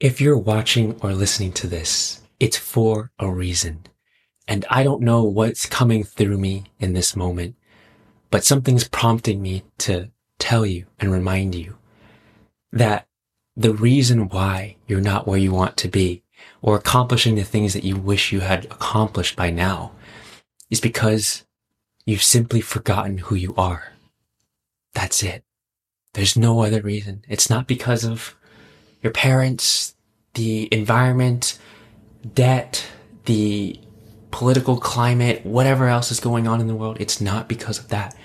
If you're watching or listening to this, it's for a reason. And I don't know what's coming through me in this moment, but something's prompting me to tell you and remind you that the reason why you're not where you want to be or accomplishing the things that you wish you had accomplished by now is because you've simply forgotten who you are. That's it. There's no other reason. It's not because of your parents, the environment, debt, the political climate, whatever else is going on in the world. It's not because of that.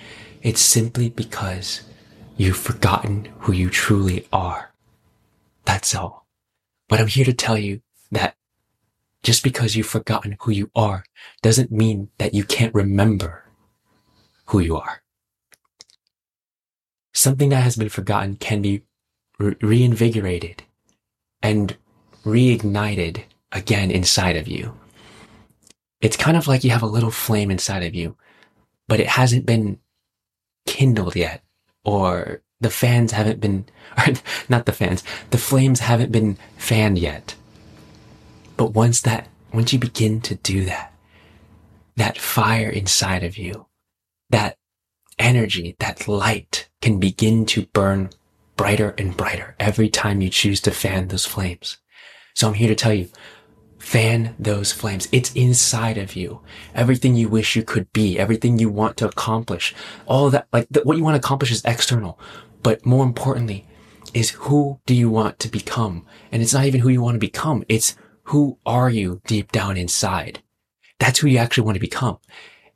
It's simply because you've forgotten who you truly are. That's all. But I'm here to tell you that just because you've forgotten who you are doesn't mean that you can't remember who you are. Something that has been forgotten can be re- reinvigorated and reignited again inside of you. It's kind of like you have a little flame inside of you, but it hasn't been kindled yet, or the fans haven't been, or not the fans, the flames haven't been fanned yet. But once that, once you begin to do that, that fire inside of you, that energy, that light can begin to burn brighter and brighter every time you choose to fan those flames. So I'm here to tell you, fan those flames. It's inside of you. Everything you wish you could be, everything you want to accomplish, all that, like the, what you want to accomplish is external. But more importantly, is who do you want to become? And it's not even who you want to become. It's who are you deep down inside? That's who you actually want to become.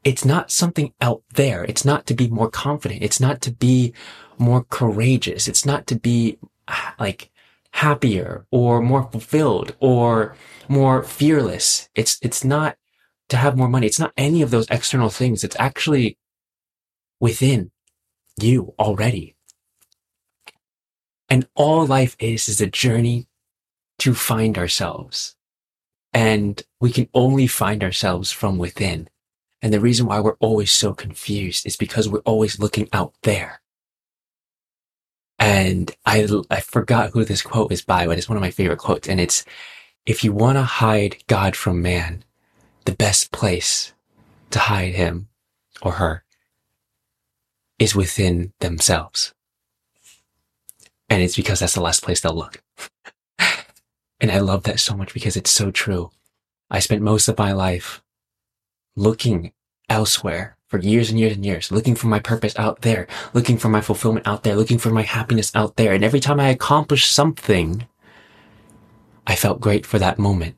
It's not something out there. It's not to be more confident. It's not to be more courageous. It's not to be like happier or more fulfilled or more fearless. It's, it's not to have more money. It's not any of those external things. It's actually within you already. And all life is, is a journey to find ourselves. And we can only find ourselves from within. And the reason why we're always so confused is because we're always looking out there. And I, I forgot who this quote is by, but it's one of my favorite quotes. And it's, if you want to hide God from man, the best place to hide him or her is within themselves. And it's because that's the last place they'll look. and I love that so much because it's so true. I spent most of my life looking elsewhere for years and years and years, looking for my purpose out there, looking for my fulfillment out there, looking for my happiness out there. And every time I accomplished something, I felt great for that moment.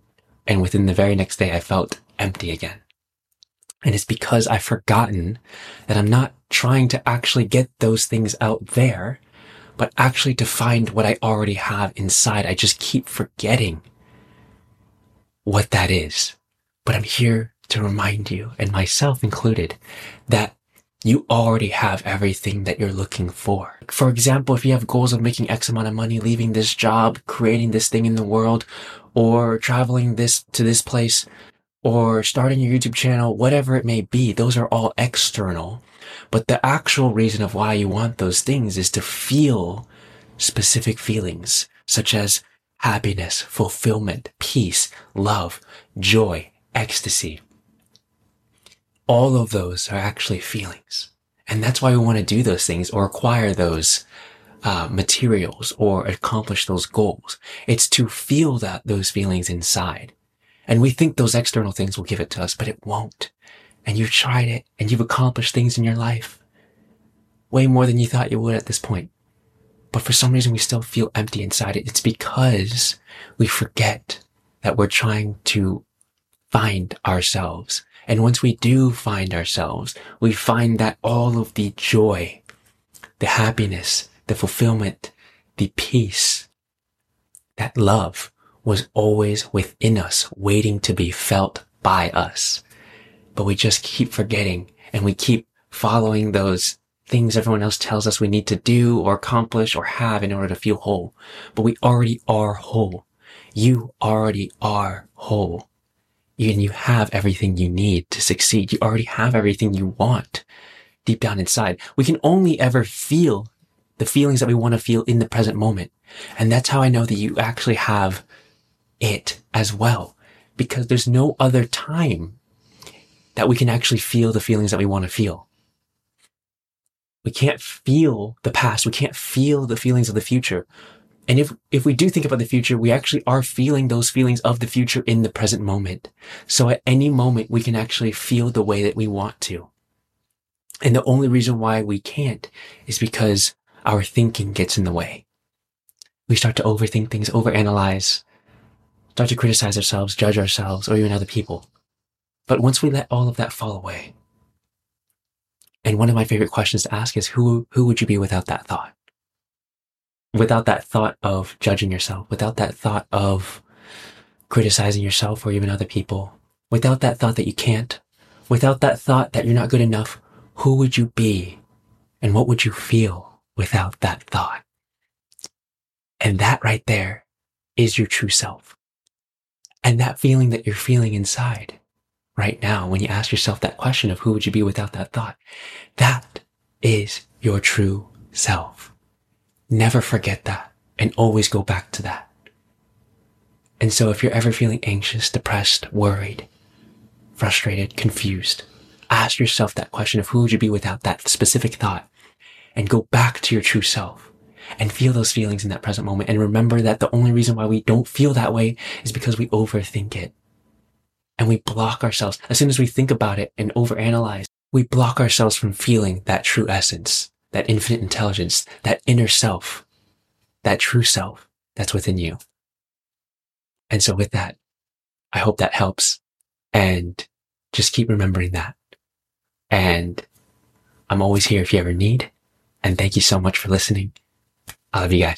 And within the very next day, I felt empty again. And it's because I've forgotten that I'm not trying to actually get those things out there, but actually to find what I already have inside. I just keep forgetting what that is. But I'm here to remind you, and myself included, that you already have everything that you're looking for. For example, if you have goals of making X amount of money, leaving this job, creating this thing in the world, or traveling this to this place, or starting your YouTube channel, whatever it may be, those are all external. But the actual reason of why you want those things is to feel specific feelings, such as happiness, fulfillment, peace, love, joy, ecstasy all of those are actually feelings. And that's why we want to do those things or acquire those uh, materials or accomplish those goals. It's to feel that those feelings inside. And we think those external things will give it to us, but it won't. And you've tried it and you've accomplished things in your life way more than you thought you would at this point. But for some reason, we still feel empty inside it. It's because we forget that we're trying to find ourselves and once we do find ourselves, we find that all of the joy, the happiness, the fulfillment, the peace, that love was always within us, waiting to be felt by us. But we just keep forgetting and we keep following those things everyone else tells us we need to do or accomplish or have in order to feel whole. But we already are whole. You already are whole and you have everything you need to succeed. You already have everything you want deep down inside. We can only ever feel the feelings that we want to feel in the present moment. And that's how I know that you actually have it as well, because there's no other time that we can actually feel the feelings that we want to feel. We can't feel the past. We can't feel the feelings of the future. And if, if we do think about the future, we actually are feeling those feelings of the future in the present moment. So at any moment, we can actually feel the way that we want to. And the only reason why we can't is because our thinking gets in the way. We start to overthink things, overanalyze, start to criticize ourselves, judge ourselves, or even other people. But once we let all of that fall away, and one of my favorite questions to ask is who, who would you be without that thought? Without that thought of judging yourself, without that thought of criticizing yourself or even other people, without that thought that you can't, without that thought that you're not good enough, who would you be and what would you feel without that thought? And that right there is your true self. And that feeling that you're feeling inside right now, when you ask yourself that question of who would you be without that thought, that is your true self. Never forget that and always go back to that. And so if you're ever feeling anxious, depressed, worried, frustrated, confused, ask yourself that question of who would you be without that specific thought and go back to your true self and feel those feelings in that present moment. And remember that the only reason why we don't feel that way is because we overthink it and we block ourselves. As soon as we think about it and overanalyze, we block ourselves from feeling that true essence, that infinite intelligence, that inner self, that true self that's within you. And so with that, I hope that helps and just keep remembering that. And I'm always here if you ever need. And thank you so much for listening. I love you guys.